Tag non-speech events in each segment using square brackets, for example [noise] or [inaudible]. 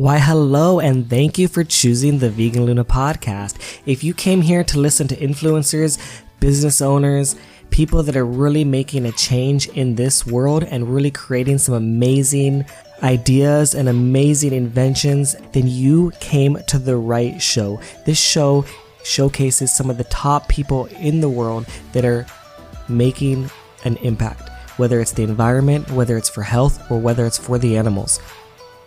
Why, hello, and thank you for choosing the Vegan Luna podcast. If you came here to listen to influencers, business owners, people that are really making a change in this world and really creating some amazing ideas and amazing inventions, then you came to the right show. This show showcases some of the top people in the world that are making an impact, whether it's the environment, whether it's for health, or whether it's for the animals.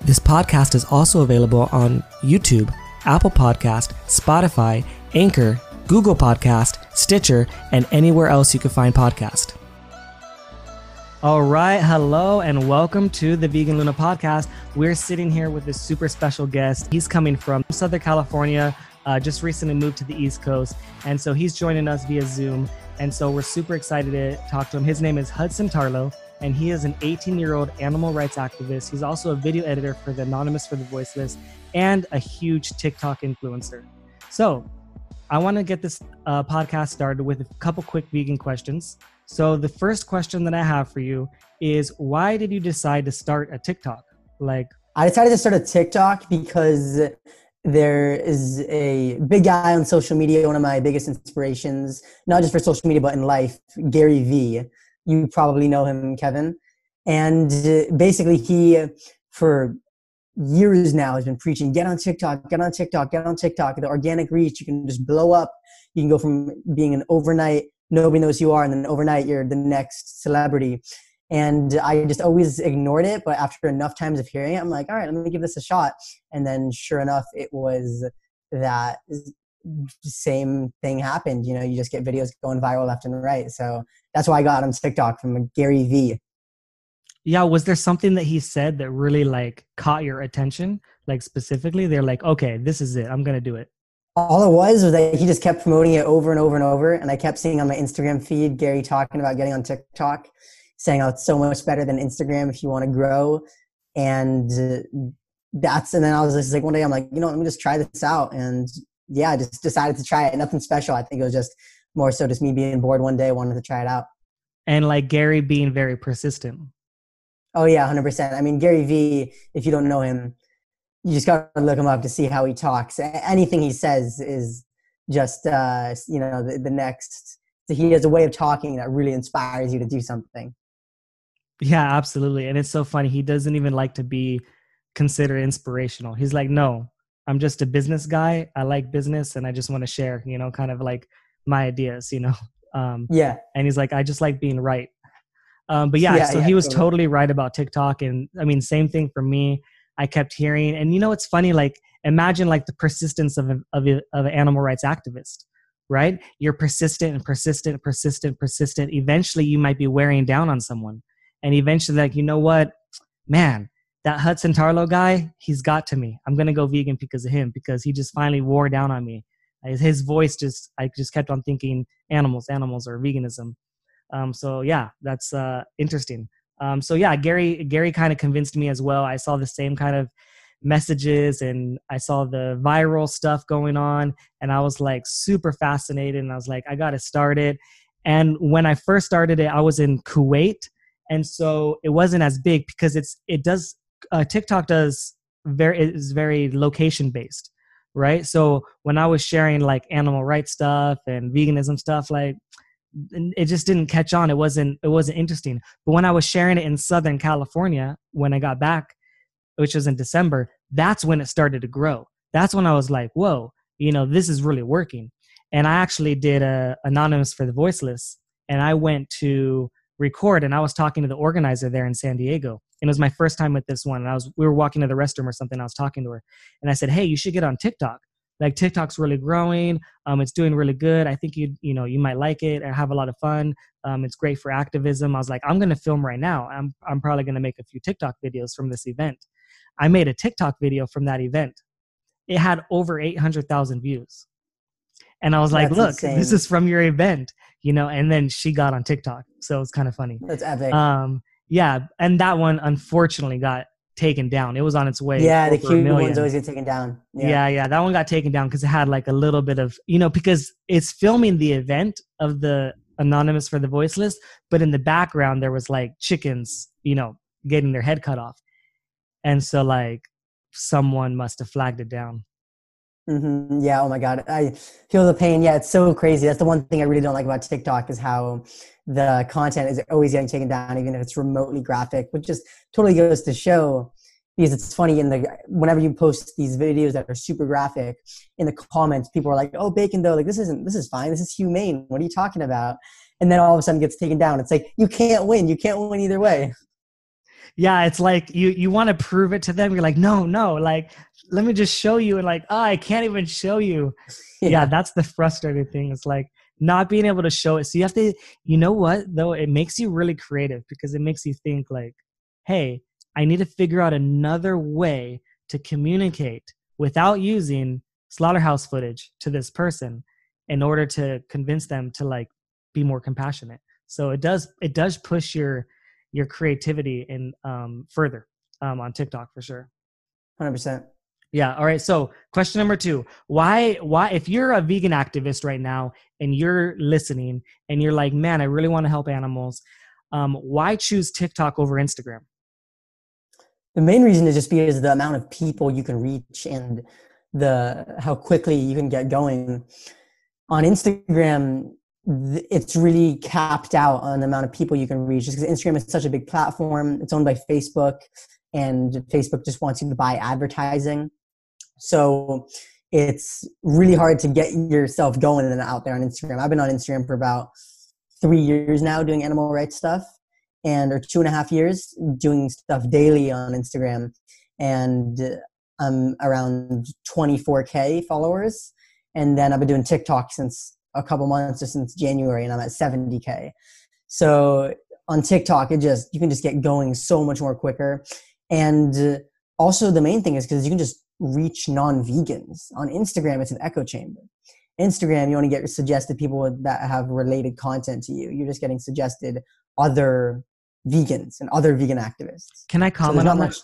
This podcast is also available on YouTube, Apple Podcast, Spotify, Anchor, Google Podcast, Stitcher, and anywhere else you can find podcast. All right, hello and welcome to the Vegan Luna podcast. We're sitting here with a super special guest. He's coming from Southern California, uh, just recently moved to the East Coast, and so he's joining us via Zoom. And so we're super excited to talk to him. His name is Hudson Tarlow and he is an 18 year old animal rights activist. He's also a video editor for the Anonymous for the Voiceless and a huge TikTok influencer. So, I want to get this uh, podcast started with a couple quick vegan questions. So, the first question that I have for you is why did you decide to start a TikTok? Like, I decided to start a TikTok because there is a big guy on social media, one of my biggest inspirations, not just for social media, but in life, Gary Vee you probably know him, Kevin. And uh, basically, he, for years now, has been preaching get on TikTok, get on TikTok, get on TikTok. The organic reach, you can just blow up. You can go from being an overnight, nobody knows who you are, and then overnight, you're the next celebrity. And I just always ignored it. But after enough times of hearing it, I'm like, all right, let me give this a shot. And then sure enough, it was that same thing happened. You know, you just get videos going viral left and right. So that's why I got on TikTok from Gary Vee. Yeah, was there something that he said that really like caught your attention? Like specifically, they're like, okay, this is it. I'm gonna do it. All it was was that he just kept promoting it over and over and over, and I kept seeing on my Instagram feed Gary talking about getting on TikTok, saying how it's so much better than Instagram if you want to grow, and that's and then I was just like one day I'm like, you know, let me just try this out, and yeah, I just decided to try it. Nothing special. I think it was just more so just me being bored one day, wanted to try it out. And like Gary being very persistent. Oh yeah, hundred percent. I mean, Gary Vee. If you don't know him, you just gotta look him up to see how he talks. Anything he says is just uh, you know the, the next. He has a way of talking that really inspires you to do something. Yeah, absolutely. And it's so funny. He doesn't even like to be considered inspirational. He's like, no, I'm just a business guy. I like business and I just want to share, you know, kind of like my ideas, you know. [laughs] Um, yeah. And he's like, I just like being right. Um, but yeah, yeah so yeah, he was totally. totally right about TikTok. And I mean, same thing for me. I kept hearing, and you know, it's funny, like, imagine like the persistence of, a, of, a, of an animal rights activist, right? You're persistent and persistent, persistent, persistent. Eventually, you might be wearing down on someone. And eventually, like, you know what? Man, that Hudson Tarlow guy, he's got to me. I'm gonna go vegan because of him because he just finally wore down on me. His voice just, I just kept on thinking animals, animals, or veganism. Um, so yeah, that's uh, interesting. Um, so yeah, Gary, Gary kind of convinced me as well. I saw the same kind of messages and I saw the viral stuff going on, and I was like super fascinated. And I was like, I got to start it. And when I first started it, I was in Kuwait, and so it wasn't as big because it's it does uh, TikTok does very is very location based, right? So when I was sharing like animal rights stuff and veganism stuff, like it just didn't catch on. It wasn't it wasn't interesting. But when I was sharing it in Southern California when I got back, which was in December, that's when it started to grow. That's when I was like, whoa, you know, this is really working. And I actually did a anonymous for the voiceless, and I went to record, and I was talking to the organizer there in San Diego, and it was my first time with this one. And I was we were walking to the restroom or something. I was talking to her, and I said, "Hey, you should get on TikTok. Like TikTok's really growing. Um, it's doing really good. I think you you know you might like it and have a lot of fun. Um, it's great for activism." I was like, "I'm gonna film right now. I'm I'm probably gonna make a few TikTok videos from this event." I made a TikTok video from that event. It had over 800,000 views. And I was like, That's look, insane. this is from your event, you know, and then she got on TikTok. So it's kind of funny. That's epic. Um, yeah, and that one unfortunately got taken down. It was on its way. Yeah, the cute ones always get taken down. Yeah, yeah, yeah that one got taken down because it had like a little bit of you know because it's filming the event of the anonymous for the voiceless, but in the background there was like chickens, you know, getting their head cut off, and so like someone must have flagged it down. Mm-hmm. Yeah. Oh my God. I feel the pain. Yeah. It's so crazy. That's the one thing I really don't like about TikTok is how the content is always getting taken down, even if it's remotely graphic, which just totally goes to show because it's funny in the whenever you post these videos that are super graphic in the comments people are like oh bacon though like this isn't this is fine this is humane what are you talking about and then all of a sudden gets taken down it's like you can't win you can't win either way yeah it's like you you want to prove it to them you're like no no like let me just show you and like oh i can't even show you. [laughs] Yeah, yeah that's the frustrating thing it's like not being able to show it so you have to you know what though it makes you really creative because it makes you think like hey i need to figure out another way to communicate without using slaughterhouse footage to this person in order to convince them to like be more compassionate. So it does it does push your your creativity in um further um on tiktok for sure 100% yeah. All right. So question number two. Why why if you're a vegan activist right now and you're listening and you're like, man, I really want to help animals, um, why choose TikTok over Instagram? The main reason is just because the amount of people you can reach and the how quickly you can get going. On Instagram, it's really capped out on the amount of people you can reach just because Instagram is such a big platform. It's owned by Facebook and Facebook just wants you to buy advertising. So it's really hard to get yourself going and out there on Instagram. I've been on Instagram for about three years now doing animal rights stuff and or two and a half years doing stuff daily on Instagram. And I'm around 24K followers. And then I've been doing TikTok since a couple months or since January and I'm at 70K. So on TikTok, it just, you can just get going so much more quicker. And also the main thing is because you can just reach non-vegans. On Instagram, it's an echo chamber. Instagram, you only get suggested people that have related content to you. You're just getting suggested other vegans and other vegan activists. Can I comment so on that?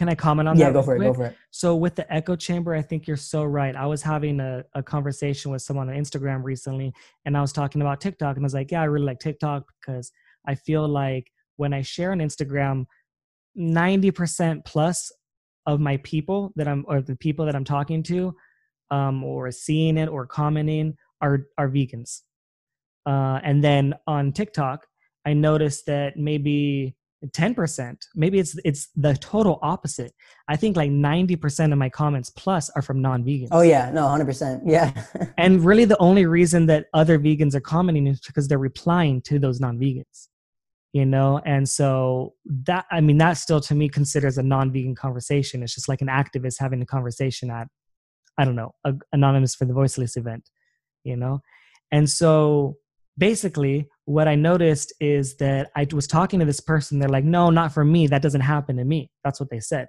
Can I comment on yeah, that? Yeah, go for it. Go for it. So with the echo chamber, I think you're so right. I was having a, a conversation with someone on Instagram recently, and I was talking about TikTok, and I was like, "Yeah, I really like TikTok because I feel like when I share on Instagram, ninety percent plus of my people that I'm or the people that I'm talking to um, or seeing it or commenting are are vegans. Uh, and then on TikTok, I noticed that maybe 10%, maybe it's it's the total opposite. I think like 90% of my comments plus are from non-vegans. Oh yeah, no, 100%. Yeah. [laughs] and really the only reason that other vegans are commenting is because they're replying to those non-vegans you know and so that i mean that still to me considers a non-vegan conversation it's just like an activist having a conversation at i don't know a, anonymous for the voiceless event you know and so basically what i noticed is that i was talking to this person they're like no not for me that doesn't happen to me that's what they said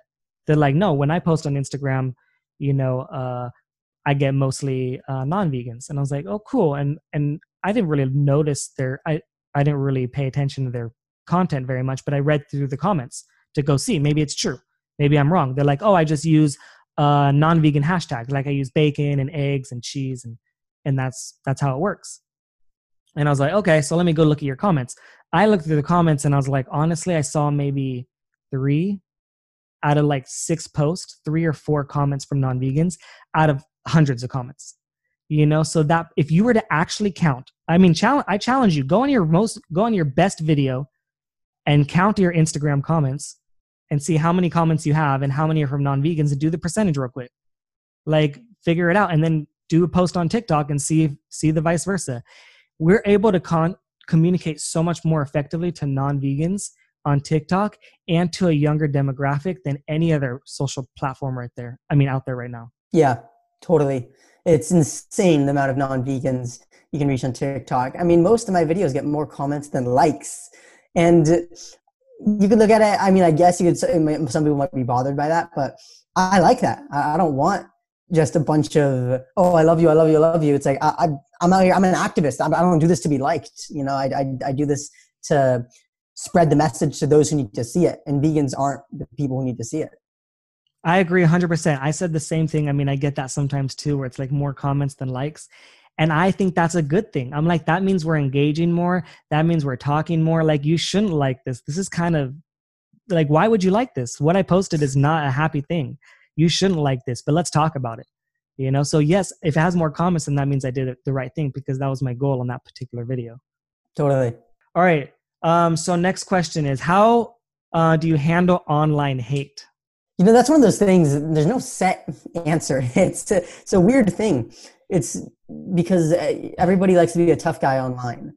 they're like no when i post on instagram you know uh i get mostly uh non-vegans and i was like oh cool and and i didn't really notice their i I didn't really pay attention to their content very much, but I read through the comments to go see. Maybe it's true. Maybe I'm wrong. They're like, oh, I just use a non-vegan hashtag, like I use bacon and eggs and cheese, and and that's that's how it works. And I was like, okay, so let me go look at your comments. I looked through the comments and I was like, honestly, I saw maybe three out of like six posts, three or four comments from non-vegans out of hundreds of comments you know? So that if you were to actually count i mean challenge i challenge you go on your most go on your best video and count your instagram comments and see how many comments you have and how many are from non-vegans and do the percentage real quick. Like figure it out and then do a post on tiktok and see see the vice versa we're able to con- communicate so much more effectively to non-vegans on tiktok and to a younger demographic than any other social platform right there i mean out there right now yeah totally it's insane the amount of non-vegans you can reach on TikTok. I mean, most of my videos get more comments than likes, and you could look at it. I mean, I guess you could. Some people might be bothered by that, but I like that. I don't want just a bunch of oh, I love you, I love you, I love you. It's like I, am out here. I'm an activist. I don't do this to be liked. You know, I, I, I do this to spread the message to those who need to see it, and vegans aren't the people who need to see it. I agree 100%. I said the same thing. I mean, I get that sometimes too, where it's like more comments than likes. And I think that's a good thing. I'm like, that means we're engaging more. That means we're talking more. Like, you shouldn't like this. This is kind of like, why would you like this? What I posted is not a happy thing. You shouldn't like this but let's talk about it you know? So yes if it has more comments then that means i did the right thing because that was my goal on that particular video. Totally. All right um so next question is how uh, do you handle online hate? You know that's one of those things there's no set [laughs] answer. It's a, it's a weird thing. It's because uh, everybody likes to be a tough guy online.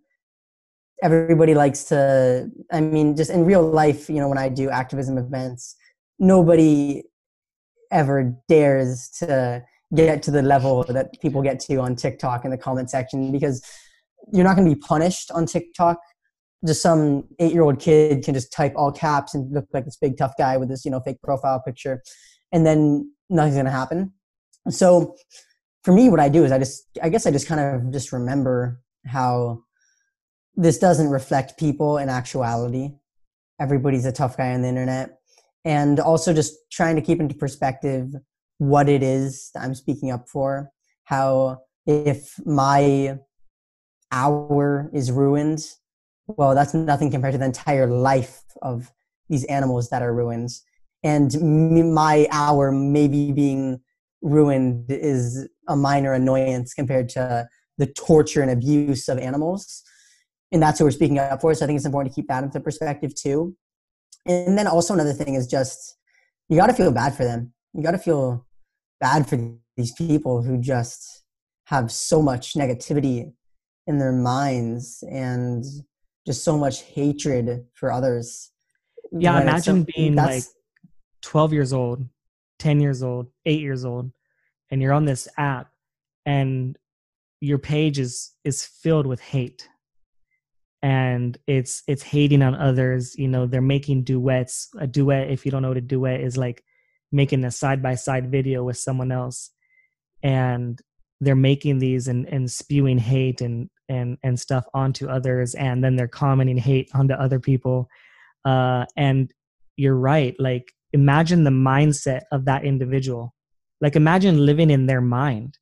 Everybody likes to i mean just in real life you know when i do activism events nobody ever dares to get to the level that people get to on tiktok in the comment section because you're not going to be punished on tiktok just some eight year old kid can just type all caps and look like this big tough guy with this you know fake profile picture and then nothing's going to happen so for me what i do is i just i guess i just kind of just remember how this doesn't reflect people in actuality. Everybody's a tough guy on the internet. And also just trying to keep into perspective what it is that I'm speaking up for. How if my hour is ruined, well, that's nothing compared to the entire life of these animals that are ruined. And my hour maybe being ruined is a minor annoyance compared to the torture and abuse of animals and that's who we're speaking up for. So I think it's important to keep that into perspective too. And then also another thing is just you got to feel bad for them. You got to feel bad for these people who just have so much negativity in their minds and just so much hatred for others. Yeah, imagine being like 12 years old, 10 years old, 8 years old and you're on this app and your page is is filled with hate and it's it's hating on others you know they're making duets. A duet if you don't know what a duet is like making a side by side video with someone else. And they're making these and, and spewing hate and and and stuff onto others and then they're commenting hate onto other people. Uh and you're right like imagine the mindset of that individual. Like imagine living in their mind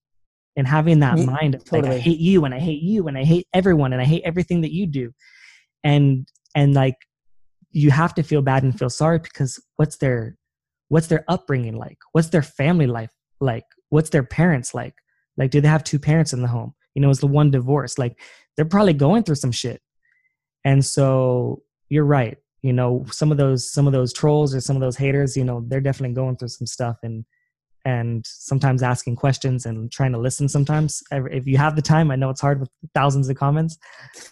and having that yeah, mind of totally. like I hate you and I hate you and I hate everyone and I hate everything that you do. And and like you have to feel bad and feel sorry because what's their what's their upbringing like? What's their family life like? What's their parents like? Like do they have two parents in the home? You know, is the one divorced? Like they're probably going through some shit. And so you're right. You know, some of those some of those trolls or some of those haters, you know, they're definitely going through some stuff and and sometimes asking questions and trying to listen sometimes. If you have the time i know it's hard with thousands of comments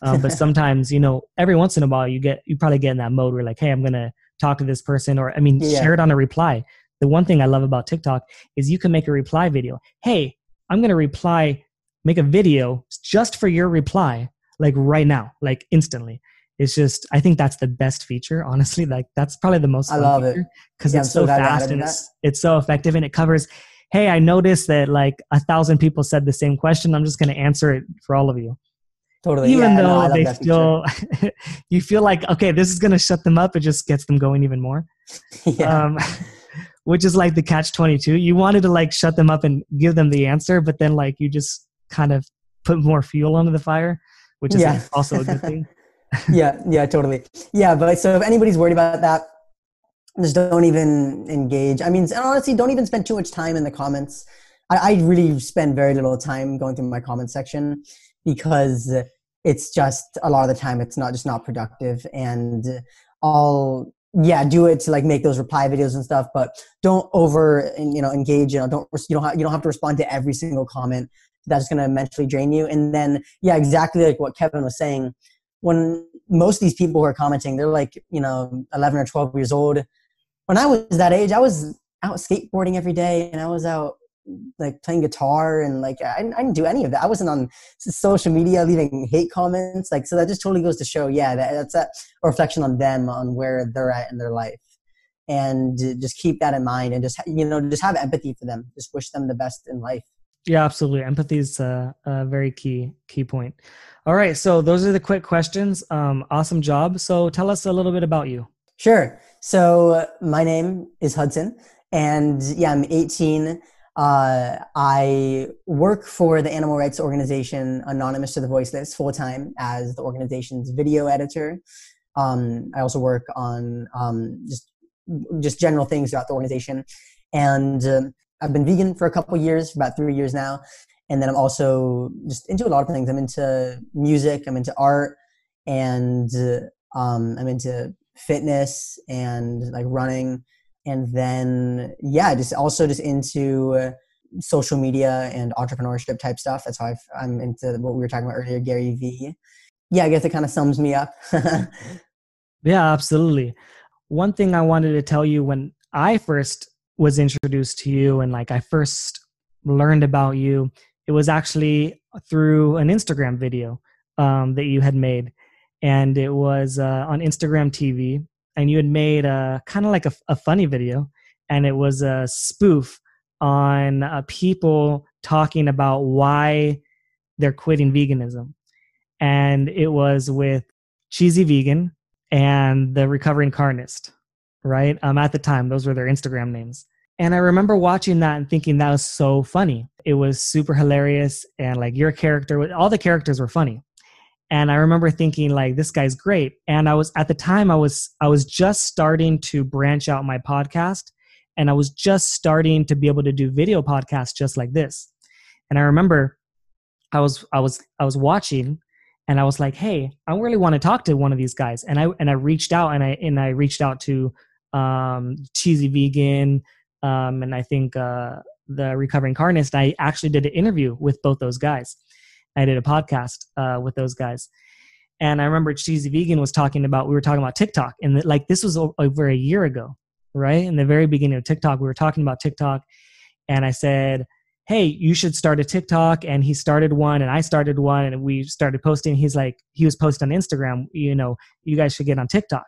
um, but [laughs] sometimes you know every once in a while you get you probably get in that mode where like hey i'm gonna talk to this person or i mean yeah. share it on a reply. The one thing i love about tiktok is you can make a reply video. Hey i'm gonna reply make a video just for your reply like right now like instantly it's just I think that's the best feature. Honestly, like that's probably the most. I love it because yeah, it's so, so fast and it's it's so effective and it covers. Hey, I noticed that like a thousand people said the same question. I'm just going to answer it for all of you. Totally. Even yeah, though no, they still, [laughs] you feel like okay, this is going to shut them up. It just gets them going even more. [laughs] yeah. Um, [laughs] which is like the catch 22 you wanted to like shut them up and give them the answer but then like you just kind of put more fuel onto the fire which is yeah. also a good thing yeah, yeah, totally. Yeah, but so if anybody's worried about that, just don't even engage. I mean, honestly, don't even spend too much time in the comments. I, I really spend very little time going through my comment section because it's just a lot of the time it's not just not productive and I'll yeah do it to like make those reply videos and stuff but don't over you know engage you know don't you don't have, you don't have to respond to every single comment that's going to mentally drain you and then yeah exactly like what Kevin was saying when most of these people who are commenting, they're like, you know, 11 or 12 years old. When I was that age, I was out skateboarding every day and I was out like playing guitar and like I, I didn't do any of that. I wasn't on social media leaving hate comments. Like, so that just totally goes to show, yeah, that, that's a reflection on them, on where they're at in their life. And just keep that in mind and just, you know, just have empathy for them. Just wish them the best in life. Yeah, absolutely. Empathy is a, a very key, key point. All right. So those are the quick questions. Um, awesome job. So tell us a little bit about you. Sure. So uh, my name is Hudson, and yeah, I'm 18. Uh, I work for the animal rights organization Anonymous to the Voiceless full time as the organization's video editor. Um, I also work on um, just just general things throughout the organization. And um, I've been vegan for a couple years, about three years now. And then I'm also just into a lot of things. I'm into music, I'm into art, and um, I'm into fitness and like running. And then, yeah, just also just into uh, social media and entrepreneurship type stuff. That's how i am into what we were talking about earlier, Gary Vee. Yeah, I guess it kind of sums me up. [laughs] yeah, absolutely. One thing I wanted to tell you when I first was introduced to you and like I first learned about you, it was actually through an Instagram video um, that you had made. And it was uh, on Instagram TV. And you had made a kind of like a, a funny video. And it was a spoof on uh, people talking about why they're quitting veganism. And it was with Cheesy Vegan and the Recovering Carnist, right? Um, at the time, those were their Instagram names. And I remember watching that and thinking that was so funny. It was super hilarious. And like your character, all the characters were funny. And I remember thinking like, this guy's great. And I was, at the time, I was, I was just starting to branch out my podcast and I was just starting to be able to do video podcasts just like this. And I remember I was I was I was watching and I was like, "Hey, I really want to talk to one of these guys." And I and I reached out and I and I reached out to um, Cheesy Vegan um, and I think uh, the Recovering Carnist. I actually did an interview with both those guys. I did a podcast uh, with those guys. And I remember Cheesy Vegan was talking about we were talking about TikTok and the, like this was over a year ago right? In the very beginning of TikTok, we were talking about TikTok, and I said, Hey, you should start a TikTok. And he started one, and I started one, and we started posting. He's like, he was posting on Instagram, you know, you guys should get on TikTok.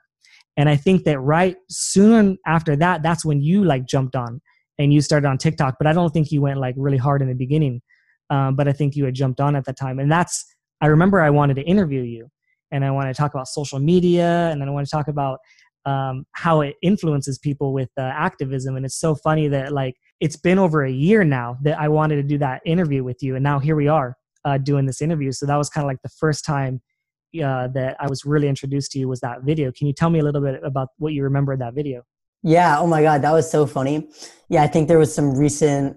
And I think that right soon after that, that's when you like jumped on and you started on TikTok. But I don't think you went like really hard in the beginning. Um, but I think you had jumped on at that time. And that's, I remember I wanted to interview you and I wanted to talk about social media and then I want to talk about um, how it influences people with uh, activism. And it's so funny that like it's been over a year now that I wanted to do that interview with you, and now here we are uh, doing this interview. So that was kind of like the first time uh, that I was really introduced to you was that video. Can you tell me a little bit about what you remember of that video? Yeah. Oh my God, that was so funny. Yeah, I think there was some recent.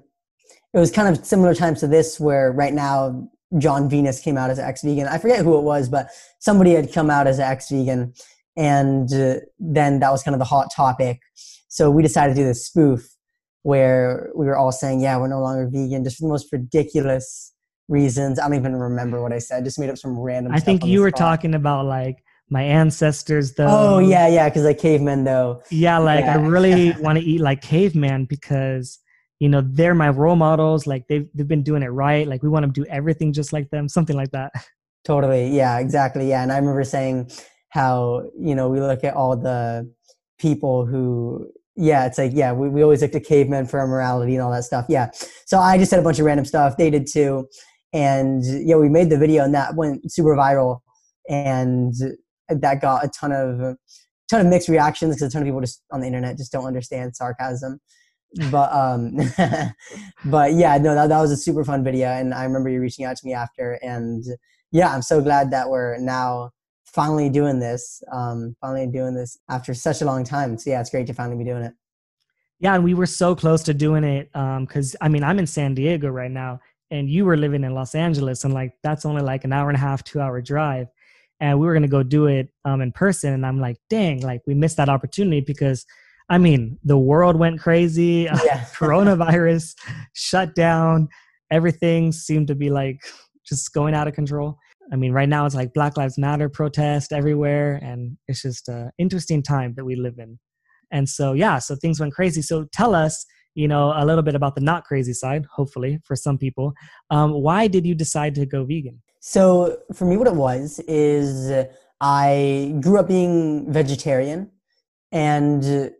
It was kind of similar times to this, where right now Jon Venus came out as ex-vegan. I forget who it was, but somebody had come out as ex-vegan and uh, then that was kind of the hot topic so we decided to do this spoof where we were all saying yeah we're no longer vegan just the most ridiculous reasons. I don't even remember what i said. Just made up some random i think you were talking about like my ancestors though. Oh yeah yeah because like cavemen though. Yeah like yeah. i really [laughs] want to eat like caveman because you know they're my role models. Like they've, they've been doing it right. Like we want to do everything just like them something like that. [laughs] Totally. Yeah exactly. Yeah and i remember saying how you know we look at all the people who yeah it's like yeah we, we always look to cavemen for our morality and all that stuff. Yeah. So i just said a bunch of random stuff. They did too and yeah we made the video and that went super viral. And that got a ton of ton of mixed reactions because a ton of people just on the internet just don't understand sarcasm. But um [laughs] but yeah no that, that was a super fun video. And i remember you reaching out to me after. And yeah i'm so glad that we're now finally doing this, um, finally doing this after such a long time. So yeah, it's great to finally be doing it. Yeah, and we were so close to doing it because um, I mean I'm in San Diego right now, and you were living in Los Angeles, and like that's only like an hour and a half, two hour drive, and we were gonna go do it um, in person, and I'm like, dang, like we missed that opportunity because. I mean, the world went crazy. Yeah. [laughs] coronavirus shut down. Everything seemed to be like just going out of control. I mean, right now it's like Black Lives Matter protest everywhere, and it's just an interesting time that we live in. And so, yeah, so things went crazy. So tell us, you know, a little bit about the not crazy side, hopefully, for some people. Um, why did you decide to go vegan? So, for me, what it was is I grew up being vegetarian, and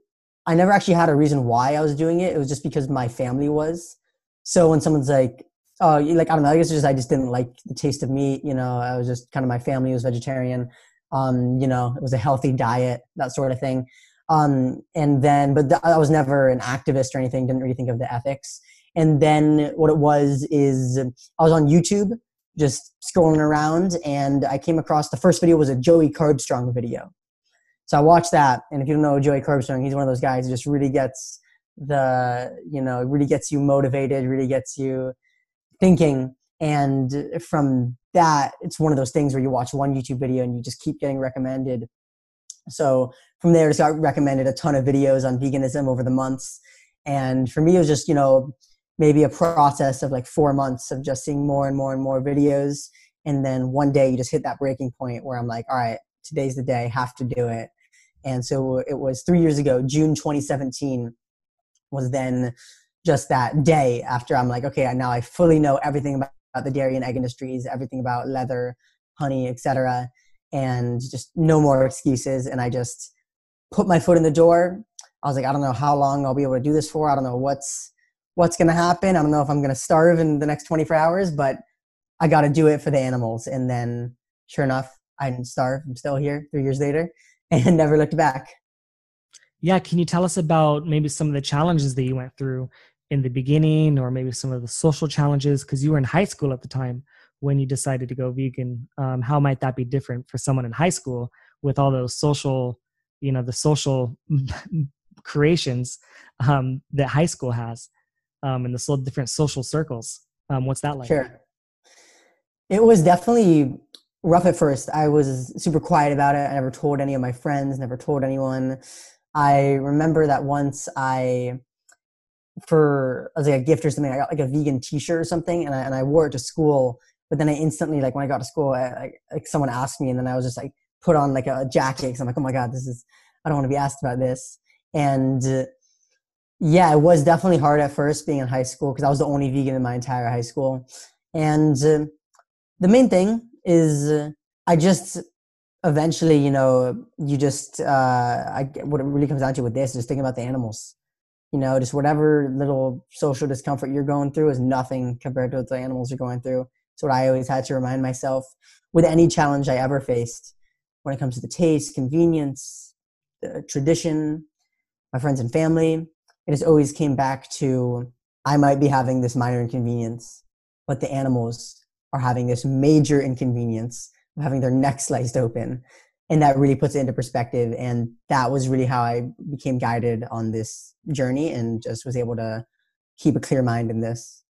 I never actually had a reason why I was doing it. It was just because my family was. So, when someone's like, oh, like I don't know. I guess just I just didn't like the taste of meat. You know, I was just kind of my family was vegetarian. Um, you know, it was a healthy diet, that sort of thing. Um, and then, but th- I was never an activist or anything. Didn't really think of the ethics. And then what it was is I was on YouTube just scrolling around and I came across the first video was a Joey Carbstrong video. So I watched that, and if you don't know Joey Carbstrong, he's one of those guys who just really gets the you know really gets you motivated really gets you thinking and from that it's one of those things where you watch one youtube video and you just keep getting recommended so from there just got recommended a ton of videos on veganism over the months. And for me it was just you know maybe a process of like four months of just seeing more and more and more videos. And then one day you just hit that breaking point where i'm like all right today's the day have to do it. And so it was three years ago june 2017 was then just that day after I'm like, okay, now I fully know everything about, the dairy and egg industries, everything about leather, honey, etc., and just no more excuses. And I just put my foot in the door. I was like, I don't know how long I'll be able to do this for. I don't know what's what's going to happen. I don't know if I'm going to starve in the next 24 hours, but I got to do it for the animals. And then, sure enough, I didn't starve. I'm still here three years later [laughs] and never looked back. Yeah, can you tell us about maybe some of the challenges that you went through in the beginning, or maybe some of the social challenges? Because you were in high school at the time when you decided to go vegan. Um, how might that be different for someone in high school with all those social, you know, the social [laughs] creations um, that high school has, um, and the so different social circles? Um, what's that like? Sure. It was definitely rough at first. I was super quiet about it. I never told any of my friends, never told anyone. I remember that once I, for as like a gift or something, I got like a vegan T-shirt or something, and I and I wore it to school. But then I instantly, like when I got to school, I, like, like someone asked me, and then I was just like put on like a jacket because I'm like, oh my god, this is I don't want to be asked about this. And uh, yeah, it was definitely hard at first being in high school because I was the only vegan in my entire high school. And uh, the main thing is uh, I just eventually, you know, you just, uh, I, what it really comes down to with this is just thinking about the animals. You know, just whatever little social discomfort you're going through is nothing compared to what the animals are going through. It's what I always had to remind myself with any challenge I ever faced when it comes to the taste, convenience, the tradition, my friends and family. It just always came back to I might be having this minor inconvenience, but the animals are having this major inconvenience of having their neck sliced open. And that really puts it into perspective. And that was really how i became guided on this journey and just was able to keep a clear mind in this.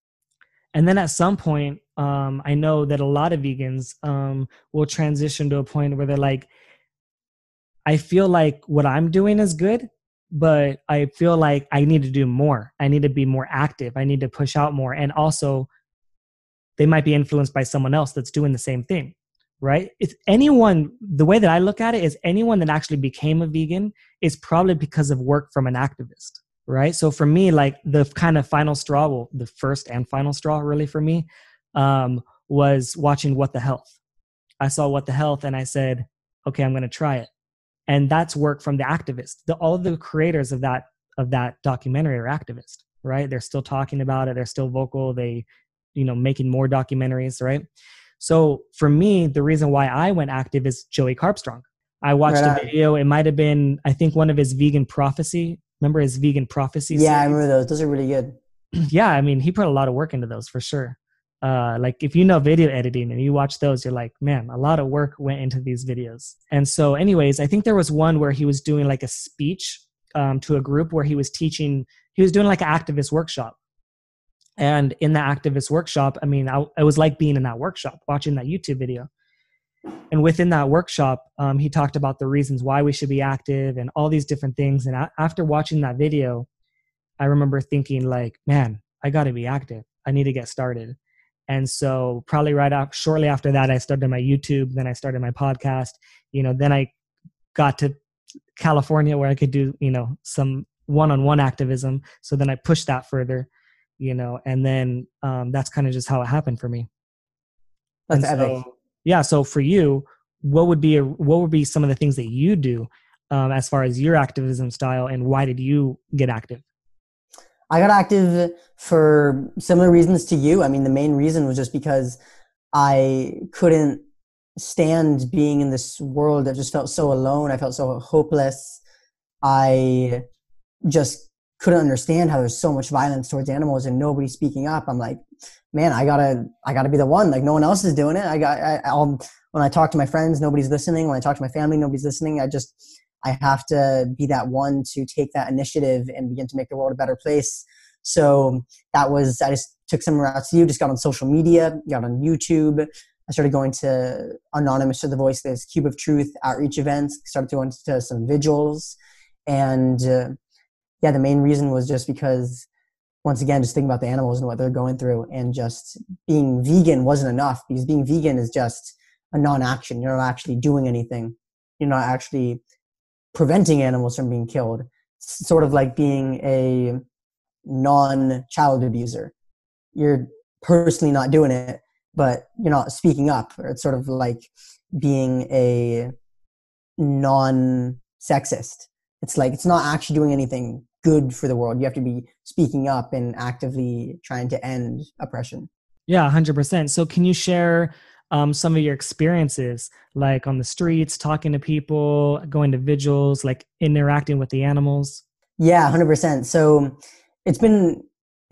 And then at some point um, i know that a lot of vegans um, will transition to a point where they're like i feel like what i'm doing is good but i feel like i need to do more i need to be more active i need to push out more and also they might be influenced by someone else that's doing the same thing right? If anyone, the way that I look at it is anyone that actually became a vegan is probably because of work from an activist, right? So for me, like the kind of final straw, well, the first and final straw really for me um, was watching What the Health. I saw What the Health and I said, okay, I'm going to try it. And that's work from the activist. The, all the creators of that of that documentary are activists, right? They're still talking about it. They're still vocal. They, you know, making more documentaries, right? So for me, the reason why I went active is Joey Carbstrong. I watched right. a video. It might have been, I think, one of his vegan prophecy. Remember his vegan prophecy? Yeah, series? I remember those. Those are really good. [clears throat] yeah, I mean, he put a lot of work into those for sure. Uh, like if you know video editing and you watch those, you're like, man, a lot of work went into these videos. And so, anyways, I think there was one where he was doing like a speech um, to a group where he was teaching. He was doing like an activist workshop, and in the activist workshop, I mean, I, it was like being in that workshop, watching that YouTube video. And within that workshop, um, he talked about the reasons why we should be active and all these different things. And a- after watching that video, I remember thinking, like, man, I got to be active. I need to get started. And so, probably right up shortly after that, I started my YouTube. Then I started my podcast. You know, then I got to California where I could do, you know, some one-on-one activism. So then I pushed that further you know and then um, that's kind of just how it happened for me that's and epic. So, yeah so for you what would be a, what would be some of the things that you do um, as far as your activism style and why did you get active i got active for similar reasons to you i mean the main reason was just because i couldn't stand being in this world that just felt so alone i felt so hopeless i just couldn't understand how there's so much violence towards animals and nobody speaking up. I'm like, man, I gotta, I gotta be the one. Like no one else is doing it. I got, I, I'll, um, when I talk to my friends, nobody's listening. When I talk to my family, nobody's listening. I just, I have to be that one to take that initiative and begin to make the world a better place. So that was, I just took some routes to you, just got on social media, got on YouTube. I started going to Anonymous to the Voice, this Cube of Truth outreach events, started going to some vigils. And uh, yeah, the main reason was just because, once again, just thinking about the animals and what they're going through, and just being vegan wasn't enough because being vegan is just a non action. You're not actually doing anything, you're not actually preventing animals from being killed. Sort of like being a non child abuser. You're personally not doing it, but you're not speaking up. Or it's sort of like being a non sexist. It's like it's not actually doing anything good for the world. You have to be speaking up and actively trying to end oppression. Yeah, 100%. So, can you share um, some of your experiences, like on the streets, talking to people, going to vigils, like interacting with the animals? Yeah, 100%. So, it's been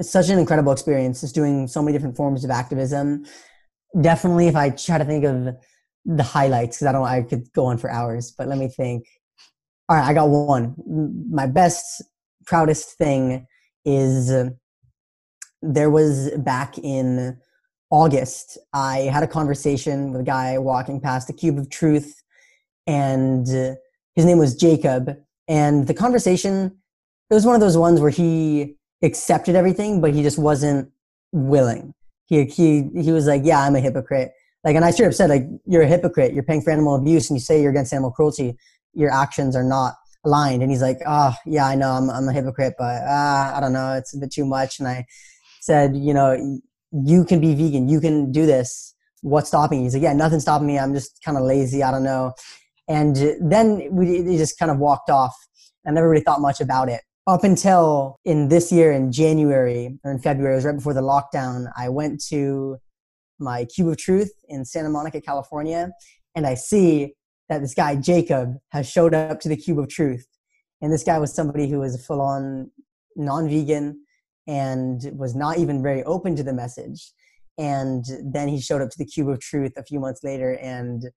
such an incredible experience just doing so many different forms of activism. Definitely, if I try to think of the highlights, because I don't, I could go on for hours, but let me think. All right, I got one. My best, proudest thing is there was back in August, I had a conversation with a guy walking past the Cube of Truth, and uh, his name was Jacob. And the conversation, it was one of those ones where he accepted everything, but he just wasn't willing. He he he was like, "Yeah, I'm a hypocrite." Like, and I straight up said, "Like, you're a hypocrite. You're paying for animal abuse, and you say you're against animal cruelty. Your actions are not aligned." And he's like, "Oh, yeah, I know. I'm I'm a hypocrite, but uh, I don't know. It's a bit too much." And I said, "You know, you can be vegan. You can do this. What's stopping you?" He's like, "Yeah, nothing's stopping me. I'm just kind of lazy. I don't know." And then we just kind of walked off. I never really thought much about it up until in this year in January or in February, it was right before the lockdown, I went to my Cube of Truth in Santa Monica, California, and I see that this guy, Jacob, has showed up to the Cube of Truth. And this guy was somebody who was full on non vegan and was not even very open to the message. And then he showed up to the Cube of Truth a few months later and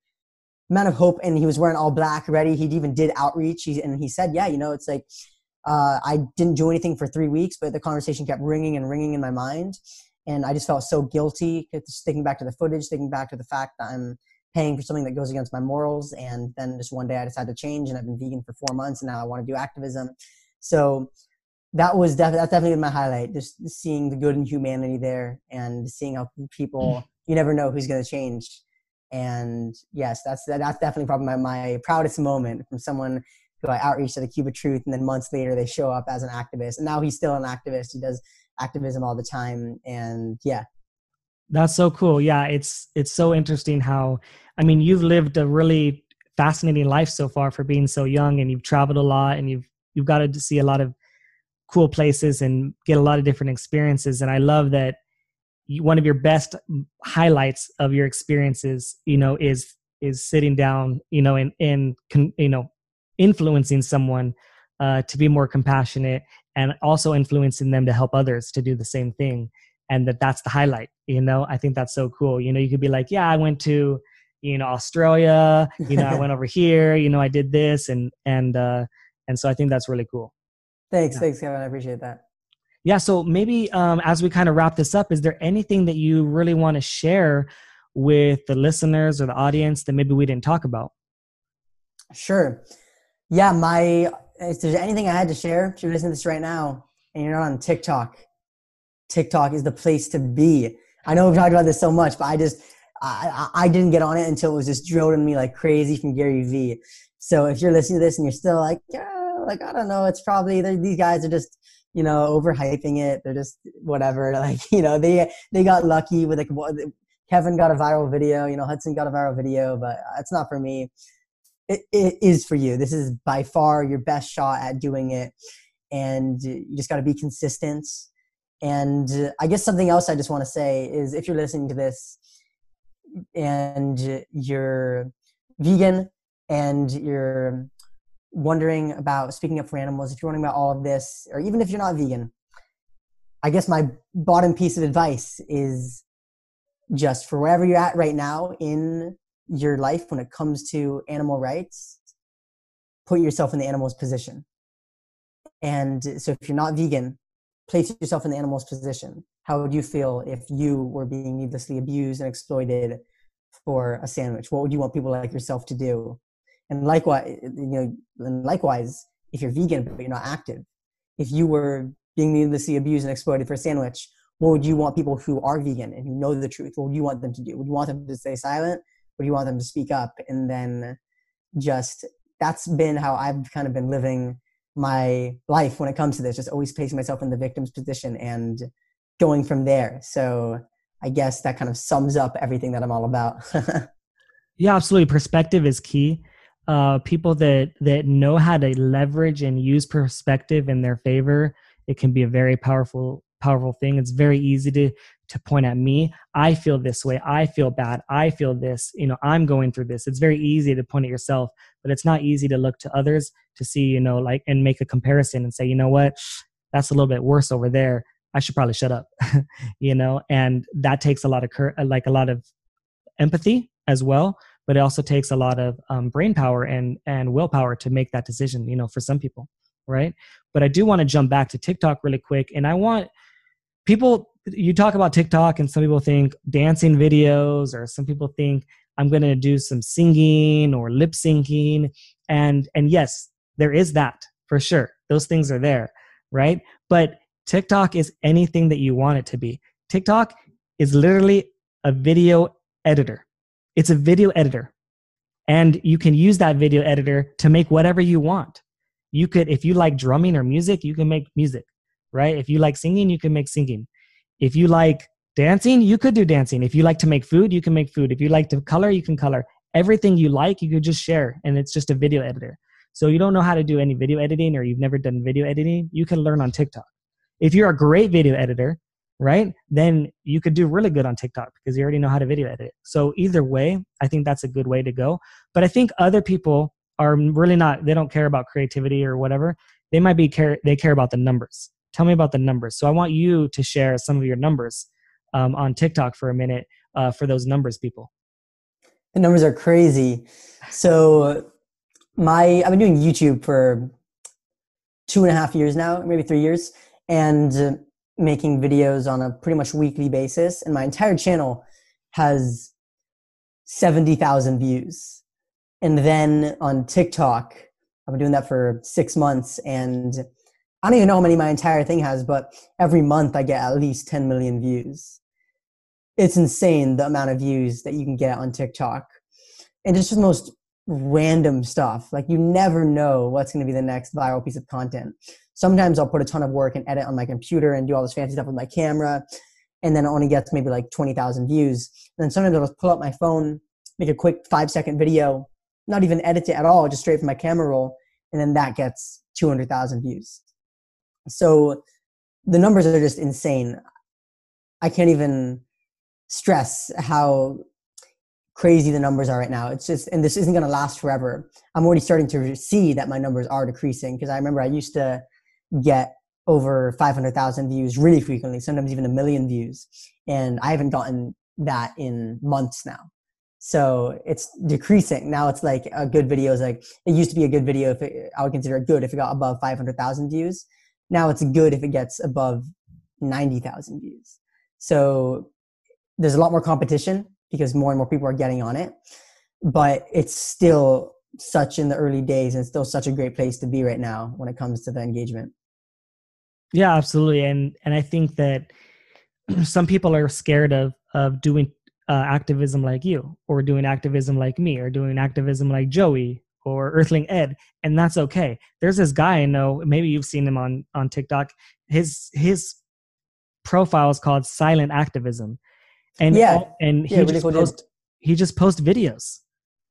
man of hope and he was wearing all black ready he even did outreach he, and he said yeah you know it's like uh, I didn't do anything for three weeks, but the conversation kept ringing and ringing in my mind. And I just felt so guilty, thinking back to the footage, thinking back to the fact that I'm paying for something that goes against my morals. And then just one day I decided to change, and I've been vegan for four months, and now I want to do activism. So that was def- that's definitely my highlight, just seeing the good in humanity there, and seeing how people mm. you never know who's going to change. And yes, that's that's definitely probably my, my proudest moment from someone who I outreach to the Cube of Truth, and then months later they show up as an activist. And now he's still an activist. He does activism all the time, and yeah. That's so cool. Yeah, it's it's so interesting how I mean you've lived a really fascinating life so far for being so young, and you've traveled a lot, and you've you've got to see a lot of cool places and get a lot of different experiences. And I love that you, one of your best highlights of your experiences, you know, is is sitting down, you know, and and you know influencing someone uh, to be more compassionate and also influencing them to help others to do the same thing. And that that's the highlight you know? I think that's so cool. You know you could be like yeah i went to you know australia you know i [laughs] went over here you know i did this and and uh and so i think that's really cool thanks yeah. thanks kevin i appreciate that yeah so maybe um as we kind of wrap this up is there anything that you really want to share with the listeners or the audience that maybe we didn't talk about sure yeah, my if there's anything I had to share, if you're listening to this right now and you're not on TikTok, TikTok is the place to be. I know we've talked about this so much, but I just I, I didn't get on it until it was just drilled in me like crazy from Gary Vee. So if you're listening to this and you're still like, yeah, like I don't know, it's probably these guys are just you know overhyping it. They're just whatever. [laughs] Like you know they they got lucky with like Kevin got a viral video. You know Hudson got a viral video, but uh, it's not for me it, it is for you. This is by far your best shot at doing it. And you just got to be consistent. And uh, I guess something else I just want to say is if you're listening to this and you're vegan and you're wondering about speaking up for animals, if you're wondering about all of this, or even if you're not vegan, I guess my bottom piece of advice is just for wherever you're at right now in your life when it comes to animal rights put yourself in the animal's position. And so if you're not vegan, place yourself in the animal's position. How would you feel if you were being needlessly abused and exploited for a sandwich? What would you want people like yourself to do? And likewise, you know, and likewise, if you're vegan but you're not active, if you were being needlessly abused and exploited for a sandwich, what would you want people who are vegan and who know the truth? What would you want them to do? Would you want them to stay silent? Would you want them to speak up? And then just that's been how I've kind of been living my life when it comes to this, just always placing myself in the victim's position and going from there. So I guess that kind of sums up everything that I'm all about. [laughs] yeah, absolutely. Perspective is key. Uh, people that that know how to leverage and use perspective in their favor, it can be a very powerful powerful thing. It's very easy to to point at me. I feel this way. I feel bad. I feel this. You know, I'm going through this. It's very easy to point at yourself, but it's not easy to look to others to see, you know, like and make a comparison and say, you know what, that's a little bit worse over there. I should probably shut up. [laughs] you know, and that takes a lot of cur- like a lot of empathy as well, but it also takes a lot of um, brain power and and willpower to make that decision. You know, for some people, right? But I do want to jump back to TikTok really quick, and I want people you talk about TikTok and some people think dancing videos or some people think I'm going to do some singing or lip syncing and and yes, there is that for sure. Those things are there, right? But TikTok is anything that you want it to be. TikTok is literally a video editor. It's a video editor. And you can use that video editor to make whatever you want. You could if you like drumming or music, you can make music, right? If you like singing, you can make singing if you like dancing, you could do dancing. If you like to make food, you can make food. If you like to color, you can color. Everything you like, you could just share, and it's just a video editor. So you don't know how to do any video editing or you've never done video editing, you can learn on TikTok. If you're a great video editor, right, then you could do really good on TikTok because you already know how to video edit. So either way, I think that's a good way to go. But I think other people are really not, they don't care about creativity or whatever. They might be care, they care about the numbers. Tell me about the numbers. So I want you to share some of your numbers um, on TikTok for a minute uh, for those numbers people. The numbers are crazy. So my I've been doing YouTube for two and a half years now, maybe three years, and making videos on a pretty much weekly basis. And my entire channel has seventy thousand views. And then on TikTok, I've been doing that for six months, and I don't even know how many my entire thing has, but every month I get at least 10 million views. It's insane the amount of views that you can get on TikTok. And it's just the most random stuff. Like you never know what's going to be the next viral piece of content. Sometimes I'll put a ton of work and edit on my computer and do all this fancy stuff with my camera, and then it only gets maybe like 20,000 views. And then sometimes I'll just pull up my phone, make a quick five second video, not even edit it at all, just straight from my camera roll, and then that gets 200,000 views. So the numbers are just insane. I can't even stress how crazy the numbers are right now. It's just, and this isn't going to last forever. I'm already starting to see that my numbers are decreasing because I remember I used to get over 500,000 views really frequently, sometimes even a million views. And I haven't gotten that in months now. So it's decreasing. Now it's like a good video is like, it used to be a good video if it, I would consider it good if it got above 500,000 views. Now it's good if it gets above 90,000 views. So there's a lot more competition because more and more people are getting on it. But it's still such in the early days and still such a great place to be right now when it comes to the engagement. Yeah, absolutely. And and I think that [clears throat] some people are scared of of doing uh, activism like you or doing activism like me or doing activism like Joey or Earthling Ed, and that's okay. There's this guy I know, maybe you've seen him on on TikTok. His his profile is called Silent Activism, and yeah, and he yeah, just really post he just posts videos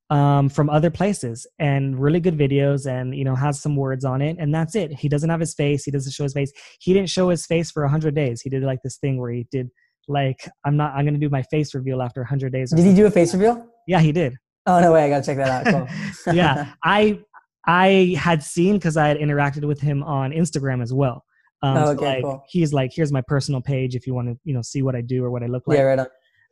um, from other places and really good videos, and you know has some words on it, and that's it. He doesn't have his face. He doesn't show his face. He didn't show his face for hundred days. He did like this thing where he did like I'm not I'm gonna do my face reveal after 100 days. Did he do a face reveal? Yeah, he did. Oh no way! I gotta check that out. Cool. [laughs] yeah, I I had seen because I had interacted with him on Instagram as well. Um, oh, okay, so like, cool. He's like, here's my personal page if you want to, you know, see what I do or what I look like. Yeah, right on.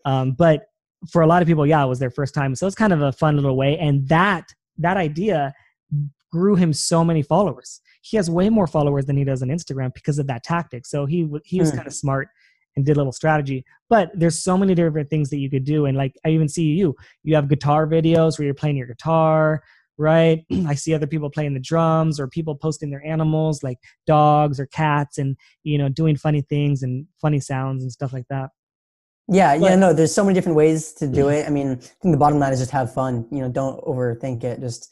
Um, but for a lot of people, yeah, it was their first time, so it's kind of a fun little way. And that that idea grew him so many followers. He has way more followers than he does on Instagram because of that tactic. So he he was mm. kind of smart and did a little strategy. But there's so many different things that you could do. And like I even see you, you have guitar videos where you're playing your guitar, right? [clears throat] I see other people playing the drums or people posting their animals like dogs or cats and you know doing funny things and funny sounds and stuff like that. Yeah, but, yeah, no, there's so many different ways to do mm-hmm. it. I mean, I think the bottom line is just have fun. You know, don't overthink it. Just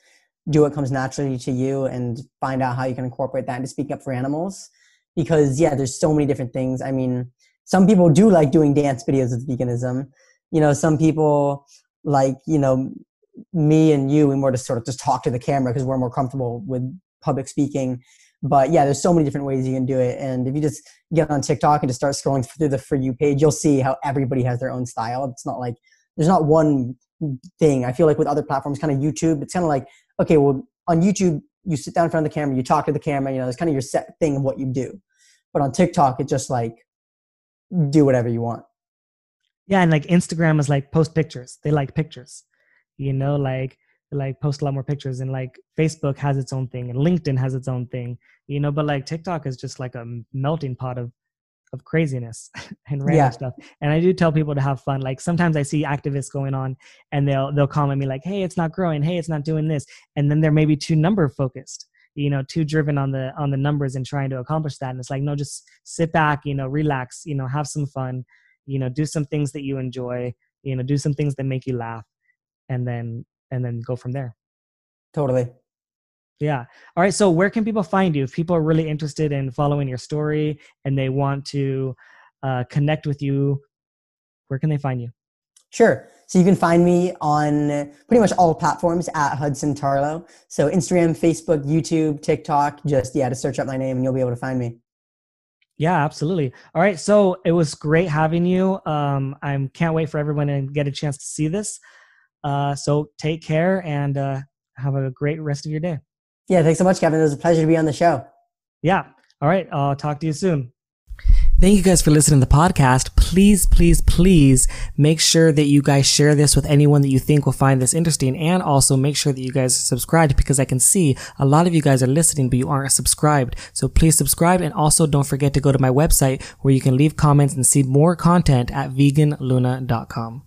do what comes naturally to you and find out how you can incorporate that into speaking up for animals. Because yeah, there's so many different things. I mean, some people do like doing dance videos with veganism. You know, some people like, you know, me and you, we more just sort of just talk to the camera because we're more comfortable with public speaking. But yeah, there's so many different ways you can do it. And if you just get on TikTok and just start scrolling through the For You page, you'll see how everybody has their own style. It's not like there's not one thing. I feel like with other platforms, kind of YouTube, it's kind of like, okay, well, on YouTube, you sit down in front of the camera, you talk to the camera, you know, it's kind of your set thing of what you do. But on TikTok, it's just like do whatever you want. Yeah, and like Instagram is like post pictures. They like pictures. You know, like like post a lot more pictures and like facebook has its own thing and linkedin has its own thing you know but like tiktok is just like a melting pot of of craziness [laughs] and random yeah. stuff. And i do tell people to have fun like sometimes i see activists going on and they'll they'll comment me like hey it's not growing. Hey it's not doing this. And then they're maybe too number focused you know too driven on the on the numbers and trying to accomplish that. And it's like no just sit back you know relax you know have some fun you know do some things that you enjoy you know do some things that make you laugh. And then and then go from there. Totally. Yeah. All right. So where can people find you if people are really interested in following your story and they want to uh, connect with you? Where can they find you? Sure. So you can find me on pretty much all platforms at Hudson Tarlow. So Instagram, Facebook, YouTube, TikTok. Just yeah, to search up my name and you'll be able to find me. Yeah, absolutely. All right. So it was great having you. Um, I can't wait for everyone to get a chance to see this. Uh, so take care and uh, have a great rest of your day. Yeah, thanks so much, Kevin. It was a pleasure to be on the show. Yeah. All right. I'll talk to you soon. Thank you guys for listening to the podcast. Please, please, please make sure that you guys share this with anyone that you think will find this interesting. And also make sure that you guys subscribe because I can see a lot of you guys are listening, but you aren't subscribed. So please subscribe. And also don't forget to go to my website where you can leave comments and see more content at veganluna.com.